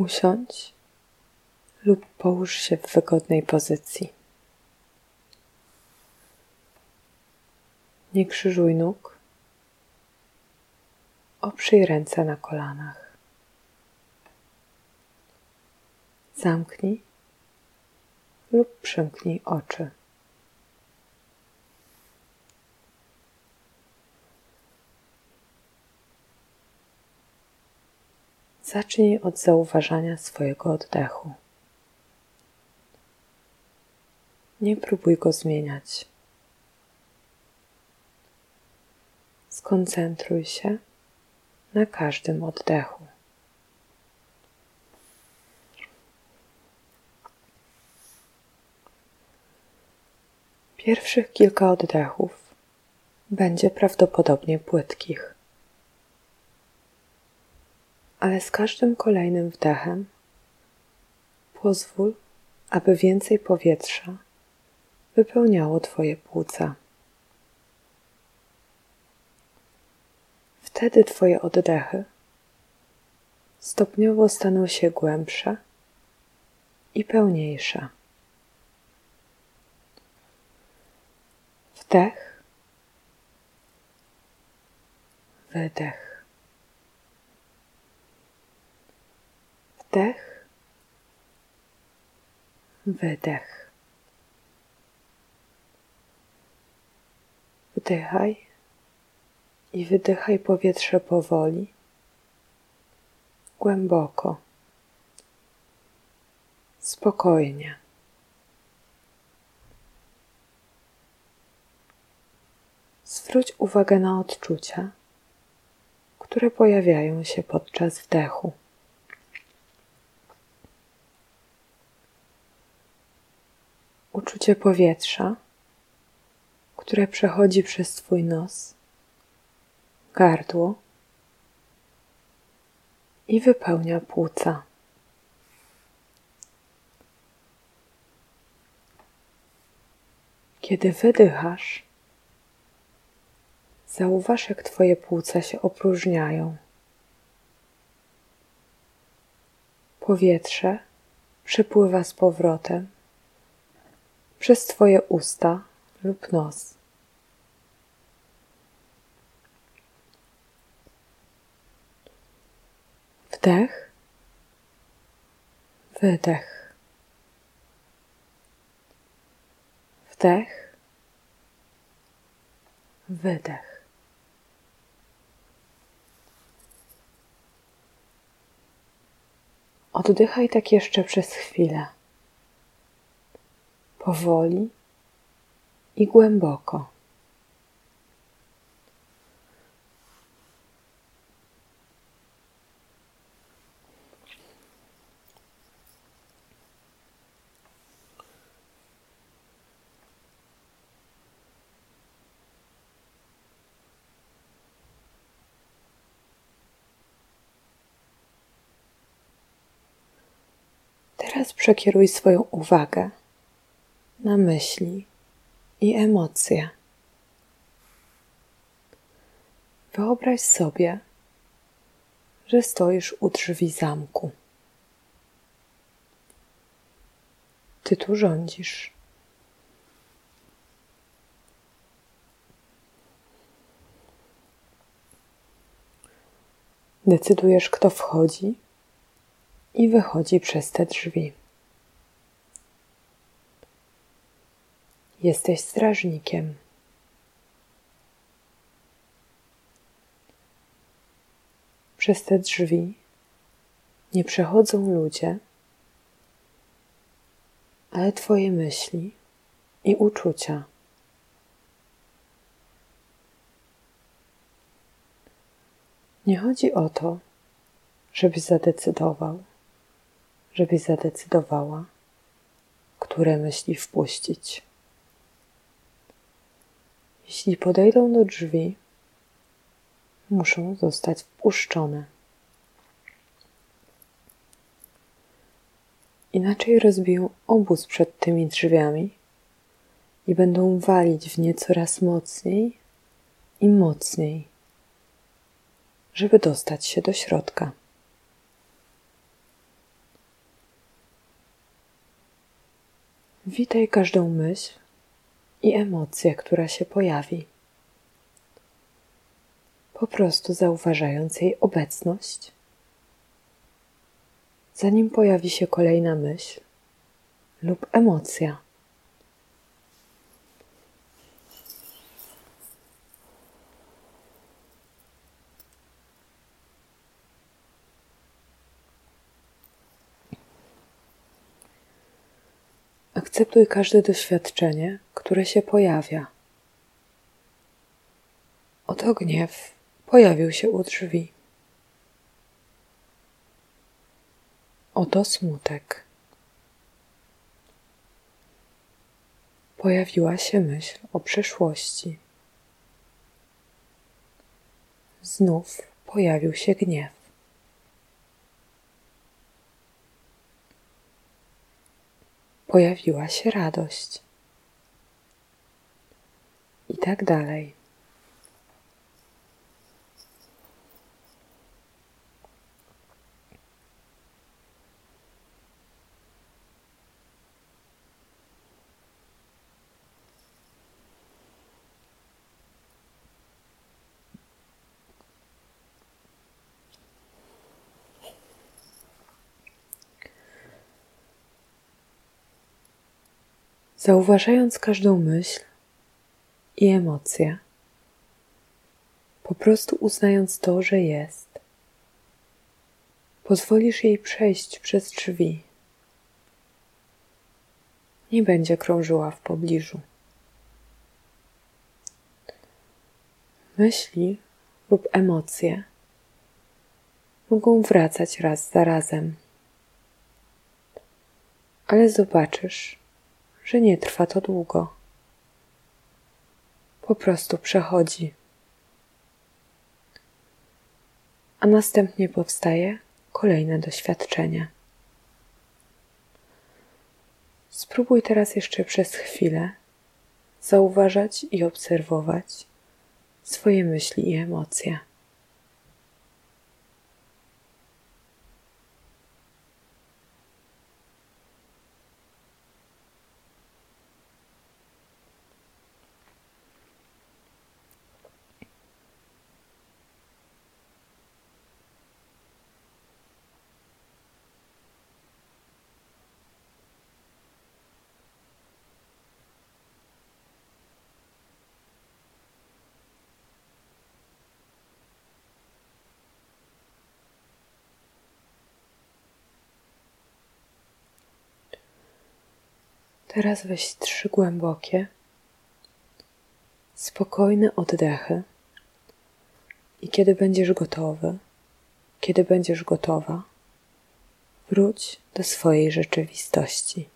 Usiądź lub połóż się w wygodnej pozycji. Nie krzyżuj nóg. Oprzyj ręce na kolanach. Zamknij lub przymknij oczy. Zacznij od zauważania swojego oddechu. Nie próbuj go zmieniać. Skoncentruj się na każdym oddechu. Pierwszych kilka oddechów będzie prawdopodobnie płytkich, ale z każdym kolejnym wdechem pozwól, aby więcej powietrza wypełniało Twoje płuca. Wtedy Twoje oddechy stopniowo staną się głębsze i pełniejsze. Wdech, wydech, wdech, wydech. Wdychaj i wydychaj powietrze powoli, głęboko, spokojnie. Zwróć uwagę na odczucia, które pojawiają się podczas wdechu. Uczucie powietrza, które przechodzi przez Twój nos gardło i wypełnia płuca. Kiedy wydychasz, zauważ, jak Twoje płuca się opróżniają. Powietrze przepływa z powrotem przez Twoje usta lub nos. Wdech, wydech. Wdech, wydech. Oddychaj tak jeszcze przez chwilę. Powoli i głęboko. Teraz przekieruj swoją uwagę na myśli i emocje. Wyobraź sobie, że stoisz u drzwi zamku. Ty tu rządzisz. Decydujesz, kto wchodzi i wychodzi przez te drzwi. Jesteś strażnikiem. Przez te drzwi nie przechodzą ludzie, ale Twoje myśli i uczucia. Nie chodzi o to, żebyś zadecydował, żebyś zadecydowała, które myśli wpuścić. Jeśli podejdą do drzwi, muszą zostać wpuszczone. Inaczej rozbiją obóz przed tymi drzwiami i będą walić w nie coraz mocniej i mocniej, żeby dostać się do środka. Witaj każdą myśl, i emocję, która się pojawi. Po prostu zauważając jej obecność, zanim pojawi się kolejna myśl lub emocja. Akceptuj każde doświadczenie, które się pojawia. Oto gniew pojawił się u drzwi. Oto smutek. Pojawiła się myśl o przeszłości. Znów pojawił się gniew. Pojawiła się radość. I tak dalej. Zauważając każdą myśl i emocję, po prostu uznając to, że jest, pozwolisz jej przejść przez drzwi. Nie będzie krążyła w pobliżu. Myśli lub emocje mogą wracać raz za razem, ale zobaczysz, że nie trwa to długo. Po prostu przechodzi. A następnie powstaje kolejne doświadczenie. Spróbuj teraz jeszcze przez chwilę zauważać i obserwować swoje myśli i emocje. Teraz weź trzy głębokie, spokojne oddechy. I kiedy będziesz gotowy, kiedy będziesz gotowa, wróć do swojej rzeczywistości.